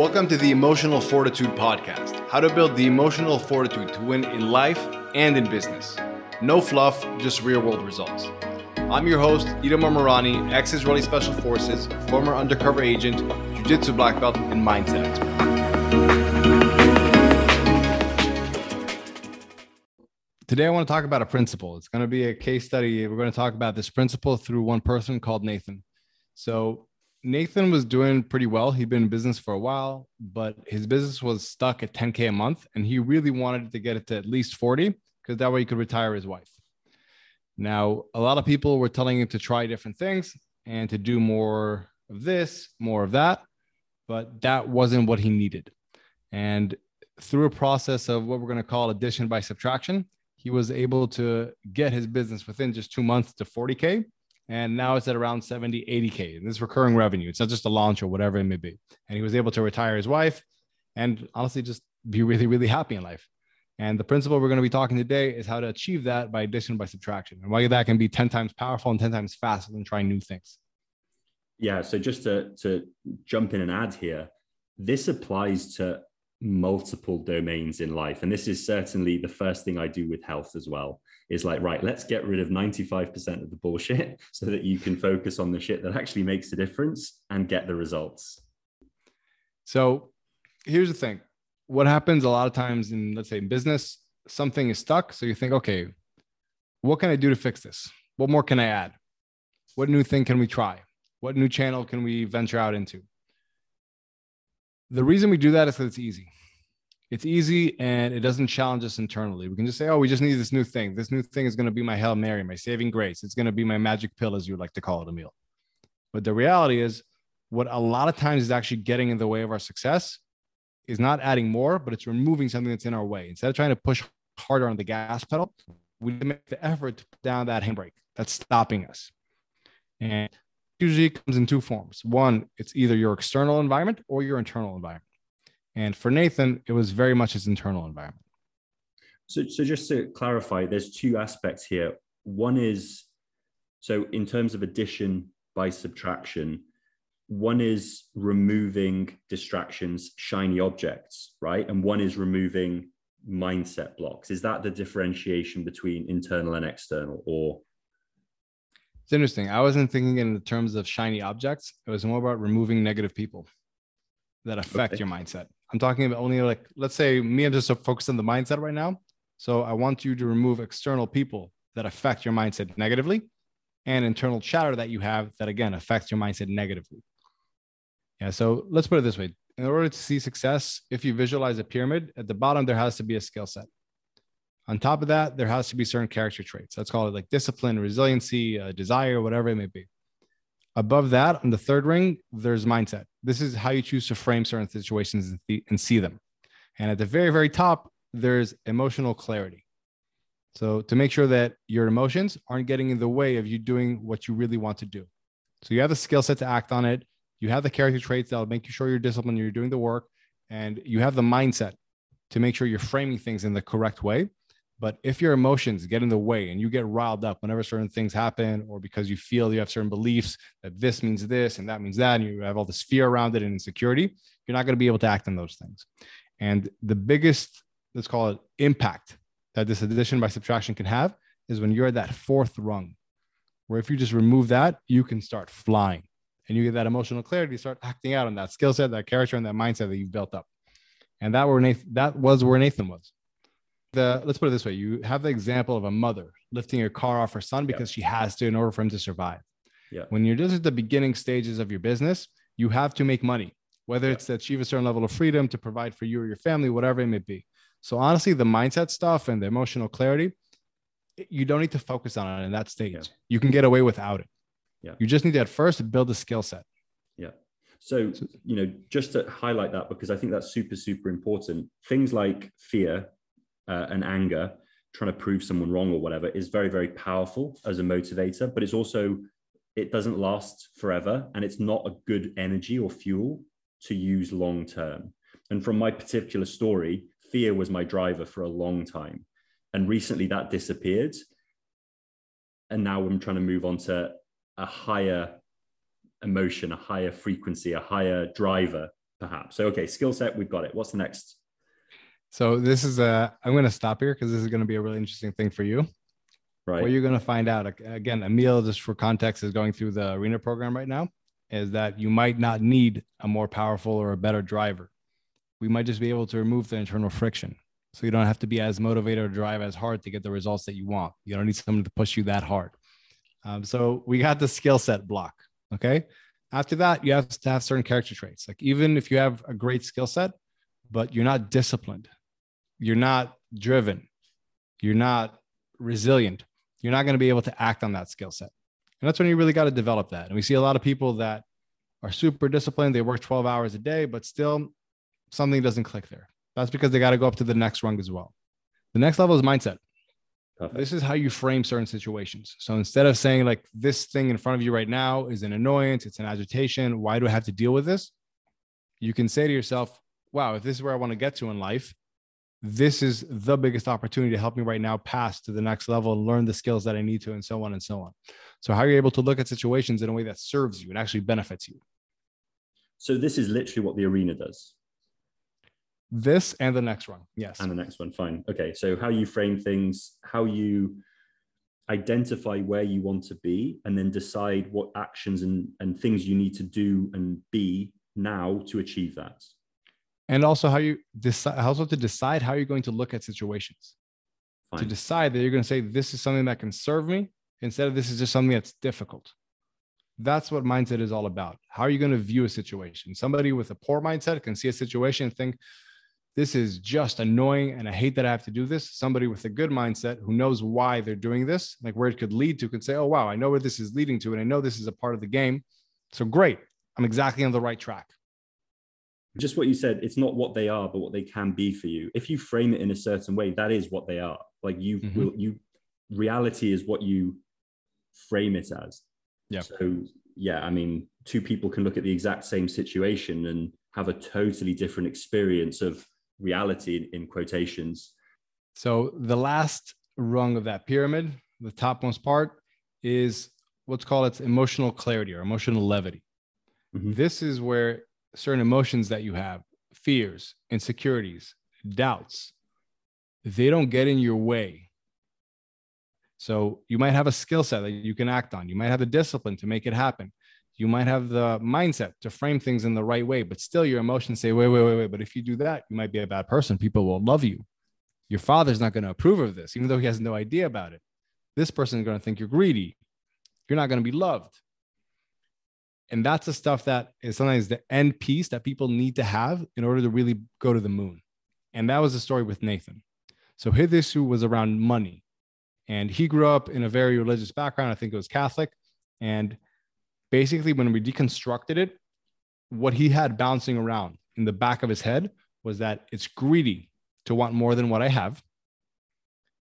Welcome to the Emotional Fortitude Podcast how to build the emotional fortitude to win in life and in business. No fluff, just real world results. I'm your host, Itamar Marani, ex Israeli Special Forces, former undercover agent, jiu jitsu black belt, and mindset expert. Today, I want to talk about a principle. It's going to be a case study. We're going to talk about this principle through one person called Nathan. So, Nathan was doing pretty well. He'd been in business for a while, but his business was stuck at 10K a month. And he really wanted to get it to at least 40 because that way he could retire his wife. Now, a lot of people were telling him to try different things and to do more of this, more of that, but that wasn't what he needed. And through a process of what we're going to call addition by subtraction, he was able to get his business within just two months to 40K and now it's at around 70 80k and this recurring revenue. It's not just a launch or whatever it may be. And he was able to retire his wife and honestly just be really really happy in life. And the principle we're going to be talking today is how to achieve that by addition by subtraction and why that can be 10 times powerful and 10 times faster than trying new things. Yeah so just to to jump in and add here this applies to multiple domains in life. And this is certainly the first thing i do with health as well is like, right, let's get rid of 95% of the bullshit so that you can focus on the shit that actually makes a difference and get the results. So here's the thing what happens a lot of times in, let's say, in business, something is stuck. So you think, okay, what can I do to fix this? What more can I add? What new thing can we try? What new channel can we venture out into? The reason we do that is that it's easy it's easy and it doesn't challenge us internally. We can just say, oh, we just need this new thing. This new thing is going to be my Hail Mary, my saving grace. It's going to be my magic pill, as you like to call it, Emil. But the reality is, what a lot of times is actually getting in the way of our success is not adding more, but it's removing something that's in our way. Instead of trying to push harder on the gas pedal, we make the effort to put down that handbrake that's stopping us. And usually it comes in two forms. One, it's either your external environment or your internal environment. And for Nathan, it was very much his internal environment. So, so just to clarify, there's two aspects here. One is so in terms of addition by subtraction, one is removing distractions, shiny objects, right? And one is removing mindset blocks. Is that the differentiation between internal and external, or? It's interesting. I wasn't thinking in the terms of shiny objects. It was more about removing negative people that affect okay. your mindset. I'm talking about only like, let's say me, I'm just focused on the mindset right now. So I want you to remove external people that affect your mindset negatively and internal chatter that you have that again affects your mindset negatively. Yeah. So let's put it this way. In order to see success, if you visualize a pyramid, at the bottom, there has to be a skill set. On top of that, there has to be certain character traits. Let's call it like discipline, resiliency, uh, desire, whatever it may be. Above that, on the third ring, there's mindset. This is how you choose to frame certain situations and see them. And at the very, very top, there's emotional clarity. So to make sure that your emotions aren't getting in the way of you doing what you really want to do. So you have the skill set to act on it. You have the character traits that'll make you sure you're disciplined, you're doing the work, and you have the mindset to make sure you're framing things in the correct way. But if your emotions get in the way and you get riled up whenever certain things happen, or because you feel you have certain beliefs that this means this and that means that, and you have all this fear around it and insecurity, you're not going to be able to act on those things. And the biggest, let's call it impact that this addition by subtraction can have is when you're at that fourth rung, where if you just remove that, you can start flying and you get that emotional clarity, start acting out on that skill set, that character, and that mindset that you've built up. And that where Nathan, that was where Nathan was the let's put it this way. You have the example of a mother lifting her car off her son because she has to in order for him to survive. Yeah. When you're just at the beginning stages of your business you have to make money whether it's to achieve a certain level of freedom to provide for you or your family whatever it may be. So honestly the mindset stuff and the emotional clarity you don't need to focus on it in that stage. Yeah. you can get away without it. Yeah. You just need to at first build a skill set. Yeah. So you know just to highlight that because i think that's super super important things like fear uh, and anger, trying to prove someone wrong or whatever, is very, very powerful as a motivator. But it's also, it doesn't last forever and it's not a good energy or fuel to use long term. And from my particular story, fear was my driver for a long time. And recently that disappeared. And now I'm trying to move on to a higher emotion, a higher frequency, a higher driver perhaps. So, okay, skill set, we've got it. What's the next? So this is a. I'm going to stop here because this is going to be a really interesting thing for you. Right. What you're going to find out again, Emil, just for context, is going through the arena program right now. Is that you might not need a more powerful or a better driver. We might just be able to remove the internal friction. So you don't have to be as motivated or drive as hard to get the results that you want. You don't need someone to push you that hard. Um, so we got the skill set block. Okay. After that, you have to have certain character traits. Like even if you have a great skill set, but you're not disciplined, you're not driven, you're not resilient, you're not going to be able to act on that skill set. And that's when you really got to develop that. And we see a lot of people that are super disciplined, they work 12 hours a day, but still something doesn't click there. That's because they got to go up to the next rung as well. The next level is mindset. Perfect. This is how you frame certain situations. So instead of saying like this thing in front of you right now is an annoyance, it's an agitation, why do I have to deal with this? You can say to yourself, wow, if this is where I want to get to in life, this is the biggest opportunity to help me right now pass to the next level and learn the skills that I need to, and so on and so on. So, how are you able to look at situations in a way that serves you and actually benefits you? So, this is literally what the arena does. This and the next one. Yes. And the next one. Fine. Okay. So, how you frame things, how you identify where you want to be, and then decide what actions and, and things you need to do and be now to achieve that and also how you decide also to decide how you're going to look at situations. Fine. to decide that you're going to say this is something that can serve me instead of this is just something that's difficult. That's what mindset is all about. How are you going to view a situation? Somebody with a poor mindset can see a situation and think this is just annoying and i hate that i have to do this. Somebody with a good mindset who knows why they're doing this like where it could lead to could say oh wow i know where this is leading to and i know this is a part of the game. So great. I'm exactly on the right track just what you said it's not what they are but what they can be for you. If you frame it in a certain way that is what they are. Like you mm-hmm. will you reality is what you frame it as. Yeah. So yeah i mean two people can look at the exact same situation and have a totally different experience of reality in quotations. So the last rung of that pyramid the topmost part is what's called its emotional clarity or emotional levity. Mm-hmm. this is where certain emotions that you have, fears, insecurities, doubts, they don't get in your way. So you might have a skill set that you can act on. You might have the discipline to make it happen. You might have the mindset to frame things in the right way, but still your emotions say, wait, wait, wait, wait. But if you do that, you might be a bad person. People will love you. Your father's not going to approve of this, even though he has no idea about it. This person is going to think you're greedy. You're not going to be loved. And that's the stuff that is sometimes the end piece that people need to have in order to really go to the moon. And that was the story with Nathan. So his issue was around money. And he grew up in a very religious background. I think it was Catholic. And basically, when we deconstructed it, what he had bouncing around in the back of his head was that it's greedy to want more than what I have.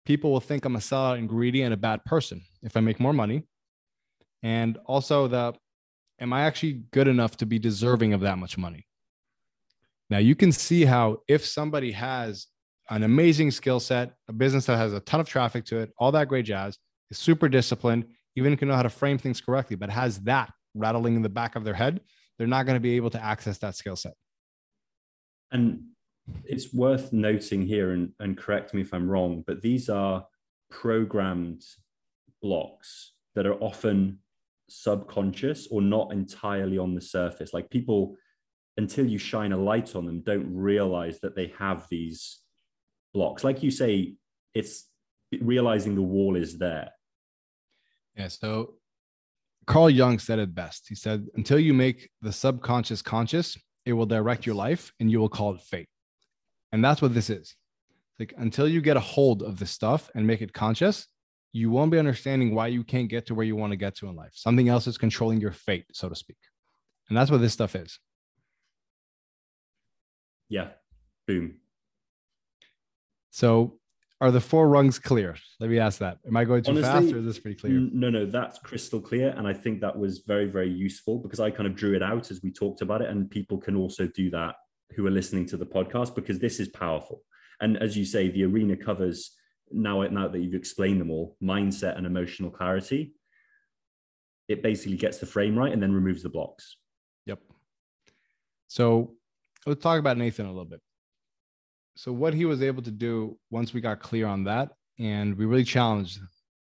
People will think I'm a sellout and greedy and a bad person if I make more money. And also the am I actually good enough to be deserving of that much money? Now you can see how if somebody has an amazing skill set, a business that has a ton of traffic to it, all that great jazz, is super disciplined, even can know how to frame things correctly, but has that rattling in the back of their head, they're not going to be able to access that skill set. And it's worth noting here, and, and correct me if I'm wrong, but these are programmed blocks that are often subconscious or not entirely on the surface. Like people, until you shine a light on them, don't realize that they have these blocks. Like you say, it's realizing the wall is there. Yeah. So Carl Jung said it best. He said, until you make the subconscious conscious, it will direct your life and you will call it fate. And that's what this is. Like until you get a hold of this stuff and make it conscious, you won't be understanding why you can't get to where you want to get to in life. Something else is controlling your fate, so to speak. And that's what this stuff is. Yeah. Boom. So are the four rungs clear? Let me ask that. Am I going too Honestly, fast or is this pretty clear? No, no, that's crystal clear. And I think that was very, very useful because I kind of drew it out as we talked about it. And people can also do that who are listening to the podcast because this is powerful. And as you say, the arena covers now, now that you've explained them all, mindset and emotional clarity, it basically gets the frame right and then removes the blocks. Yep. So let's talk about Nathan a little bit. So, what he was able to do once we got clear on that, and we really challenged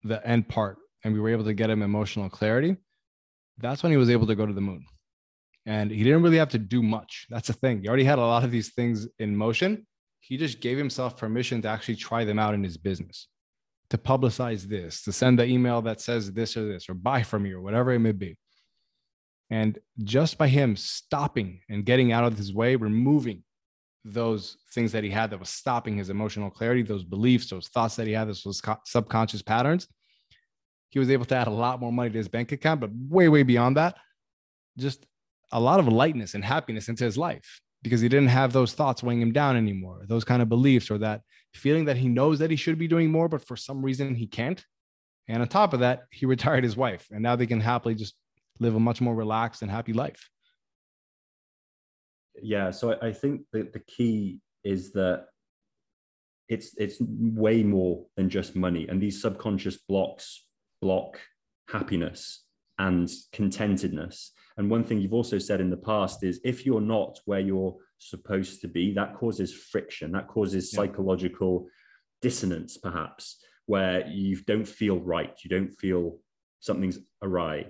the end part, and we were able to get him emotional clarity, that's when he was able to go to the moon. And he didn't really have to do much. That's the thing. He already had a lot of these things in motion. He just gave himself permission to actually try them out in his business, to publicize this, to send the email that says this or this, or buy from you, or whatever it may be. And just by him stopping and getting out of his way, removing those things that he had that was stopping his emotional clarity, those beliefs, those thoughts that he had, those subconscious patterns, he was able to add a lot more money to his bank account. But way, way beyond that, just a lot of lightness and happiness into his life because he didn't have those thoughts weighing him down anymore, those kind of beliefs or that feeling that he knows that he should be doing more, but for some reason he can't. And on top of that, he retired his wife, and now they can happily just live a much more relaxed and happy life. Yeah, so I think that the key is that it's it's way more than just money, and these subconscious blocks block happiness and contentedness. And one thing you've also said in the past is if you're not where you're supposed to be, that causes friction, that causes yeah. psychological dissonance, perhaps, where you don't feel right, you don't feel something's awry.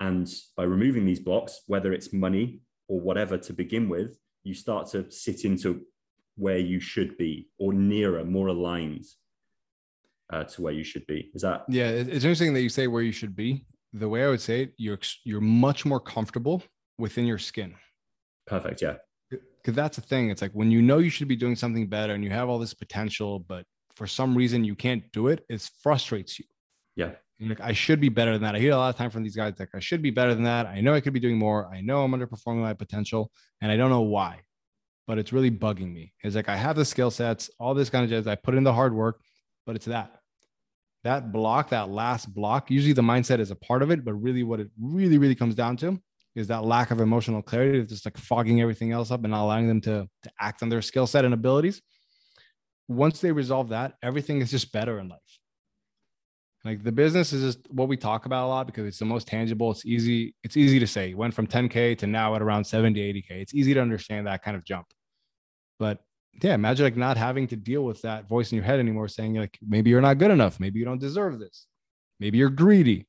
And by removing these blocks, whether it's money or whatever to begin with, you start to sit into where you should be or nearer, more aligned uh, to where you should be. Is that? Yeah, it's interesting that you say where you should be. The way I would say it, you're you're much more comfortable within your skin. Perfect. Yeah. Because that's the thing. It's like when you know you should be doing something better and you have all this potential, but for some reason you can't do it, it frustrates you. Yeah like I should be better than that. I hear a lot of time from these guys like I should be better than that. I know I could be doing more. I know I'm underperforming my potential, and I don't know why, but it's really bugging me. It's like I have the skill sets, all this kind of jazz. I put in the hard work, but it's that that block, that last block. Usually the mindset is a part of it, but really what it really really comes down to is that lack of emotional clarity. It's just like fogging everything else up and not allowing them to to act on their skill set and abilities. Once they resolve that, everything is just better in life like the business is just what we talk about a lot because it's the most tangible. It's easy. It's easy to say. went from 10K to now at around 70, 80K. It's easy to understand that kind of jump. But yeah, imagine like not having to deal with that voice in your head anymore saying like maybe you're not good enough. Maybe you don't deserve this. Maybe you're greedy.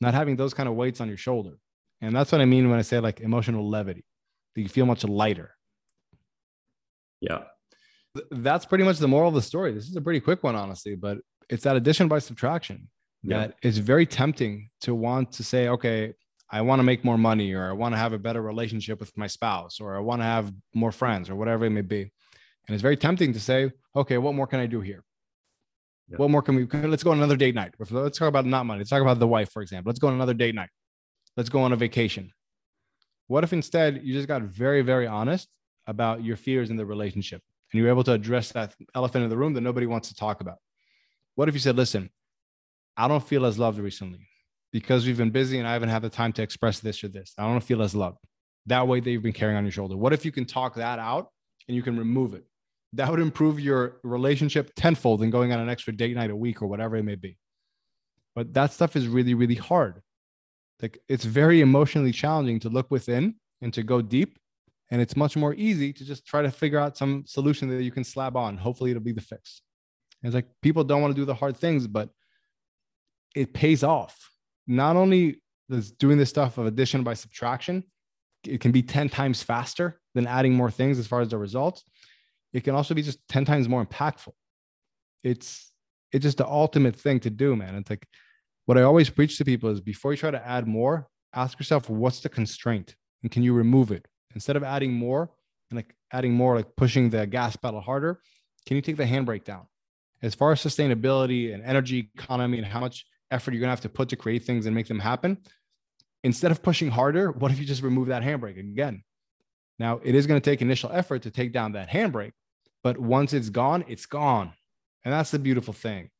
Not having those kind of weights on your shoulder. And that's what I mean when I say like emotional levity. That you feel much lighter. Yeah. That's pretty much the moral of the story. This is a pretty quick one, honestly, but it's that addition by subtraction yeah. that very tempting to want to say, okay, I want to make more money, or I want to have a better relationship with my spouse, or I want to have more friends, or whatever it may be. And it's very tempting to say, okay, what more can I do here? Yeah. What more can we? Let's go on another date night. Let's talk about not money. Let's talk about the wife, for example. Let's go on another date night. Let's go on a vacation. What if instead you just got very, very honest about your fears in the relationship and you were able to address that elephant in the room that nobody wants to talk about? What if you said, listen, I don't feel as loved recently because we've been busy and I haven't had the time to express this or this. I don't feel as loved. That way that you've been carrying on your shoulder. What if you can talk that out and you can remove it? That would improve your relationship tenfold than going on an extra date night a week or whatever it may be. But that stuff is really, really hard. Like it's very emotionally challenging to look within and to go deep. And it's much more easy to just try to figure out some solution that you can slab on. Hopefully it'll be the fix it's like people don't want to do the hard things, but it pays off. Not only does doing this stuff of addition by subtraction, it can be 10 times faster than adding more things as far as the results. It can also be just 10 times more impactful. It's it's just the ultimate thing to do, man. It's like what I always preach to people is before you try to add more, ask yourself what's the constraint and can you remove it? Instead of adding more and like adding more, like pushing the gas pedal harder, can you take the handbrake down? as far as sustainability and energy economy and how much effort you're going to have to put to create things and make them happen, instead of pushing harder, what if you just remove that handbrake again? Now, it is going to take initial effort to take down that handbrake, but once it's gone, it's gone. And that's the beautiful thing.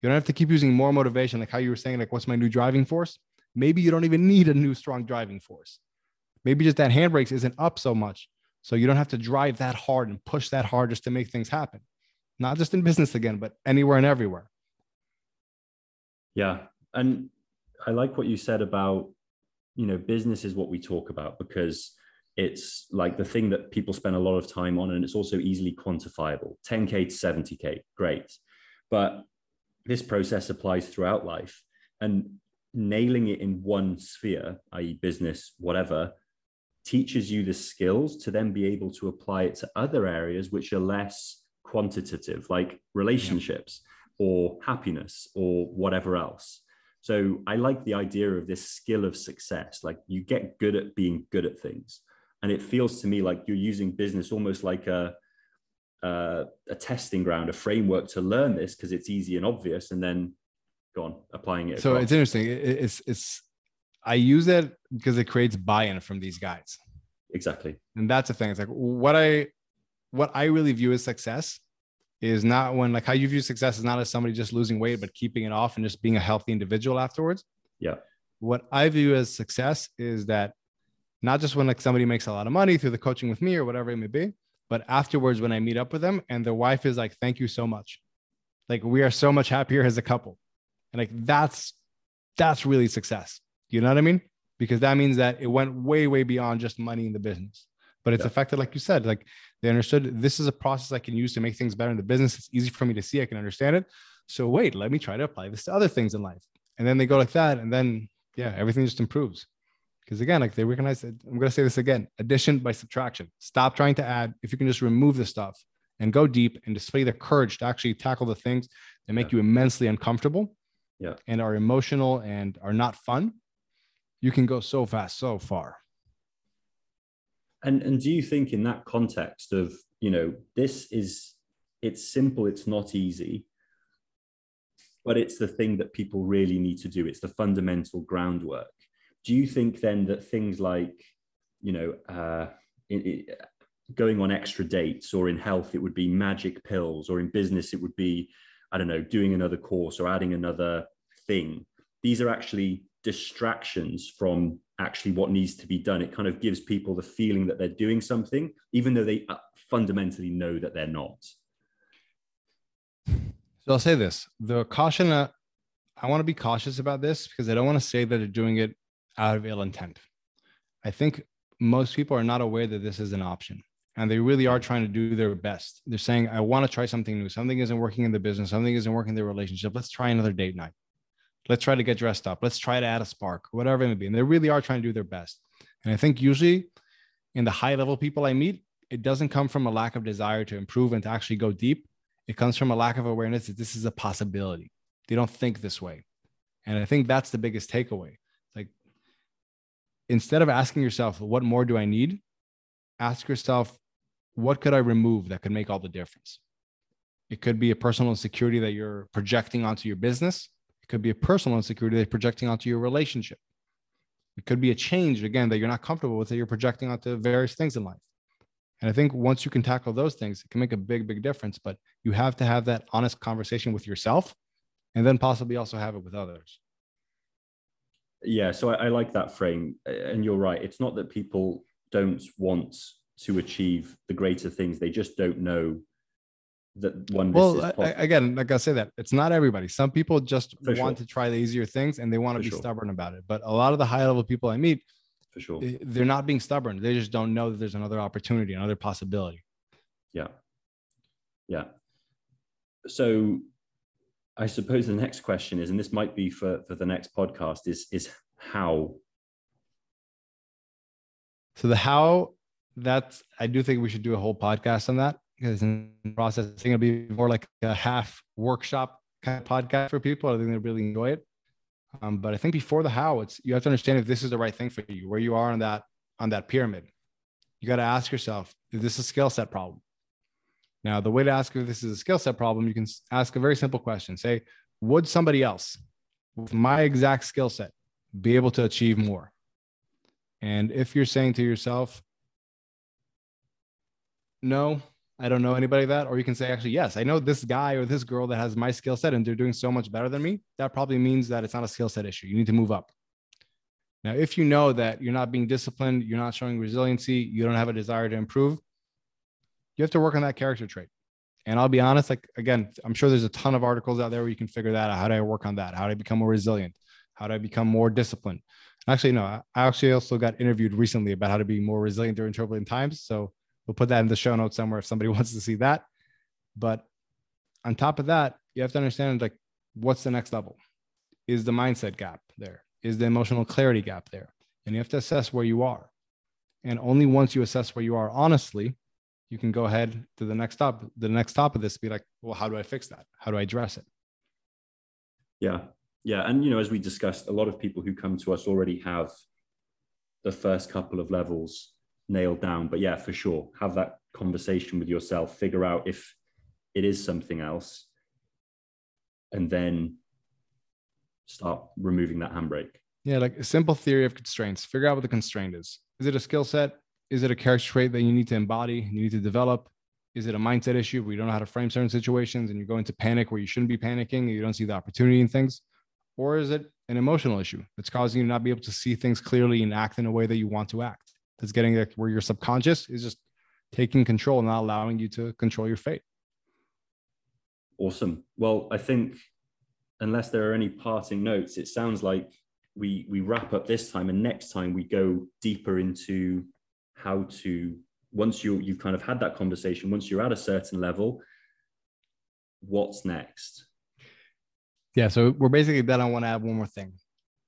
You don't have to keep using more motivation, like how you were saying, like, what's my new driving force? Maybe you don't even need a new strong driving force. Maybe just that handbrakes isn't up so much. So you don't have to drive that hard and push that hard just to make things happen not just in business again, but anywhere and everywhere. Yeah. And I like what you said about, you know, business is what we talk about because it's like the thing that people spend a lot of time on, and it's also easily quantifiable 10K to 70K, great. But this process applies throughout life. And nailing it in one sphere, i.e., business, whatever, teaches you the skills to then be able to apply it to other areas which are less quantitative, like relationships yeah. or happiness or whatever else. So I like the idea of this skill of success. Like you get good at being good at things. And it feels to me like you're using business almost like a, a testing ground, a framework to learn this because it's easy and obvious. And then go on applying it. So across. it's interesting. It's, it's, I use it because it creates buy-in from these guys. Exactly. And that's the thing. It's like what I, what I really view as success is not when like how you view success is not as somebody just losing weight but keeping it off and just being a healthy individual afterwards yeah what i view as success is that not just when like somebody makes a lot of money through the coaching with me or whatever it may be but afterwards when i meet up with them and their wife is like thank you so much. Like we are so much happier as a couple. And like that's that's really success. You know what i mean? Because that means that it went way way beyond just money in the business. But it's yeah. affected like you said like they understood this is a process i can use to make things better in the business. It's easy for me to see. I can understand it. So wait let me try to apply this to other things in life. And then they go like that. And then yeah everything just improves because again like they recognize that i'm going to say this again addition by subtraction stop trying to add if you can just remove the stuff and go deep and display the courage to actually tackle the things that make yeah. you immensely uncomfortable yeah. and are emotional and are not fun you can go so fast so far and and do you think in that context of you know this is it's simple it's not easy but it's the thing that people really need to do it's the fundamental groundwork do you think then that things like you know uh, it, it, going on extra dates or in health it would be magic pills or in business it would be i don't know doing another course or adding another thing these are actually distractions from actually what needs to be done. It kind of gives people the feeling that they're doing something, even though they uh, fundamentally know that they're not. So I'll say this the caution, uh, I want to be cautious about this because I don't want to say that they're doing it out of ill intent. I think most people are not aware that this is an option and they really are trying to do their best. They're saying, I want to try something new. Something isn't working in the business, something isn't working in the relationship. Let's try another date night. Let's try to get dressed up. Let's try to add a spark, whatever it may be. And they really are trying to do their best. And I think usually in the high level people I meet, it doesn't come from a lack of desire to improve and to actually go deep. It comes from a lack of awareness that this is a possibility. They don't think this way. And I think that's the biggest takeaway. Instead of asking yourself, what more do I need? Ask yourself, what could I remove that could make all the difference? It could be a personal insecurity that you're projecting onto your business. It could be a personal insecurity that you're projecting onto your relationship. It could be a change, again, that you're not comfortable with that you're projecting onto various things in life. And I think once you can tackle those things, it can make a big, big difference. But you have to have that honest conversation with yourself and then possibly also have it with others. Yeah. So I, I like that frame. And you're right. It's not that people don't want to achieve the greater things, they just don't know that one well I, again like i say that it's not everybody some people just For want sure. to try the easier things and they want to For be sure. stubborn about it but a lot of the high level people i meet For sure eh, they're not being stubborn they just don't know that there's another opportunity another possibility yeah yeah so i suppose the next question is and this might be for for the next podcast is is how so the how that's i do think we should do a whole podcast on that because in the process, it's to be more like a half workshop kind of podcast for people. I think they really enjoy it. Um, but I think before the how, it's you have to understand if this is the right thing for you, where you are on that on that pyramid. You got to ask yourself, is this a skill set problem? Now, the way to ask if this is a skill set problem, you can ask a very simple question. Say, would somebody else with my exact skill set be able to achieve more? And if you're saying to yourself, no, I don't know anybody that, or you can say, actually, yes, I know this guy or this girl that has my skill set and they're doing so much better than me. That probably means that it's not a skill set issue. You need to move up. Now, if you know that you're not being disciplined, you're not showing resiliency, you don't have a desire to improve, you have to work on that character trait. And I'll be honest, like again, I'm sure there's a ton of articles out there where you can figure that out. How do I work on that? How do I become more resilient? How do I become more disciplined? Actually, no, I actually also got interviewed recently about how to be more resilient during turbulent times. So we'll put that in the show notes somewhere if somebody wants to see that. But on top of that, you have to understand like what's the next level? Is the mindset gap there? Is the emotional clarity gap there? And you have to assess where you are. And only once you assess where you are honestly, you can go ahead to the next stop. The next stop of this be like, well, how do I fix that? How do I address it? Yeah. Yeah. And, you know, as we discussed, a lot of people who come to us already have the first couple of levels nailed down. But yeah, for sure, have that conversation with yourself, figure out if it is something else, and then start removing that handbrake. Yeah, like a simple theory of constraints. Figure out what the constraint is. Is it a skill set? Is it a character trait that you need to embody? And you need to develop? Is it a mindset issue where you don't know how to frame certain situations and you go into panic where you shouldn't be panicking you don't see the opportunity in things? Or is it an emotional issue that's causing you to not be able to see things clearly and act in a way that you want to act? That's getting like where your subconscious is just taking control not allowing you to control your fate. Awesome. Well, I think unless there are any parting notes, it sounds like we we wrap up this time and next time we go deeper into how to once you you've kind of had that conversation, once you're at a certain level, what's next? Yeah, so we're basically then I want to add one more thing.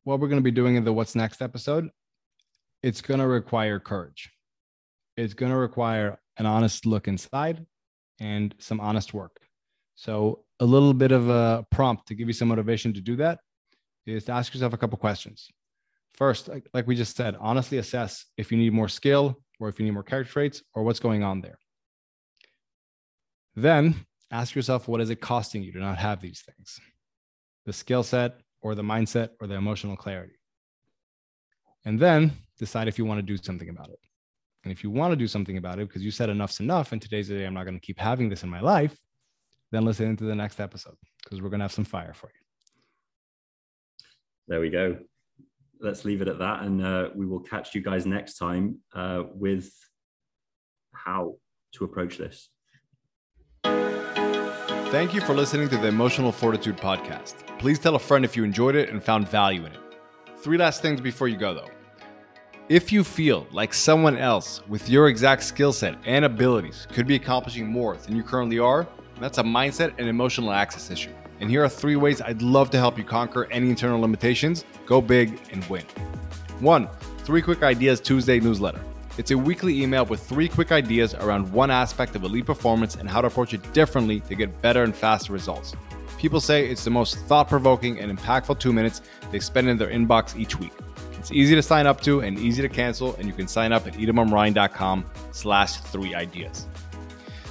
What we're going to be doing in the what's next episode, it's going to require courage. It's going to require an honest look inside and some honest work. So, a little bit of a prompt to give you some motivation to do that is to ask yourself a couple questions. First, like, like we just said, honestly assess if you need more skill or if you need more character traits or what's going on there. Then ask yourself, what is it costing you to not have these things? The skill set or the mindset or the emotional clarity. And then decide if you want to do something about it. And if you want to do something about it because you said enough's enough and today's the day I'm not going to keep having this in my life, then listen into the next episode because we're going to have some fire for you. There we go. Let's leave it at that. And uh, we will catch you guys next time uh, with how to approach this. Thank you for listening to the Emotional Fortitude Podcast. Please tell a friend if you enjoyed it and found value in it. Three last things before you go, though. If you feel like someone else with your exact skill set and abilities could be accomplishing more than you currently are, that's a mindset and emotional access issue. And here are three ways I'd love to help you conquer any internal limitations, go big, and win. One, Three Quick Ideas Tuesday newsletter. It's a weekly email with three quick ideas around one aspect of elite performance and how to approach it differently to get better and faster results. People say it's the most thought provoking and impactful two minutes they spend in their inbox each week. It's easy to sign up to and easy to cancel, and you can sign up at itamarmarani.com slash three ideas.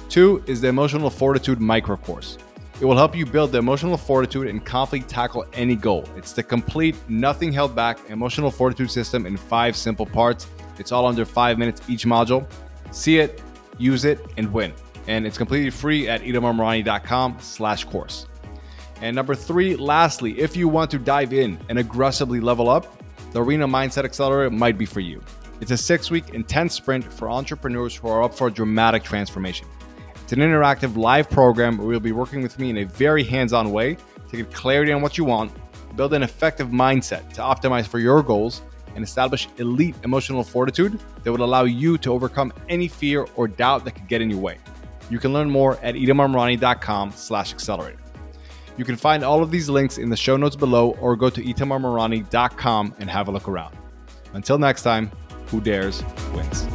Two is the Emotional Fortitude Micro Course. It will help you build the emotional fortitude and confidently tackle any goal. It's the complete, nothing held back emotional fortitude system in five simple parts. It's all under five minutes each module. See it, use it, and win. And it's completely free at itamarmarani.com slash course. And number three, lastly, if you want to dive in and aggressively level up, the Arena Mindset Accelerator might be for you. It's a six week intense sprint for entrepreneurs who are up for a dramatic transformation. It's an interactive live program where you'll be working with me in a very hands on way to get clarity on what you want, build an effective mindset to optimize for your goals, and establish elite emotional fortitude that would allow you to overcome any fear or doubt that could get in your way. You can learn more at itamarmarani.com slash accelerator. You can find all of these links in the show notes below or go to itamarmarani.com and have a look around. Until next time, who dares wins.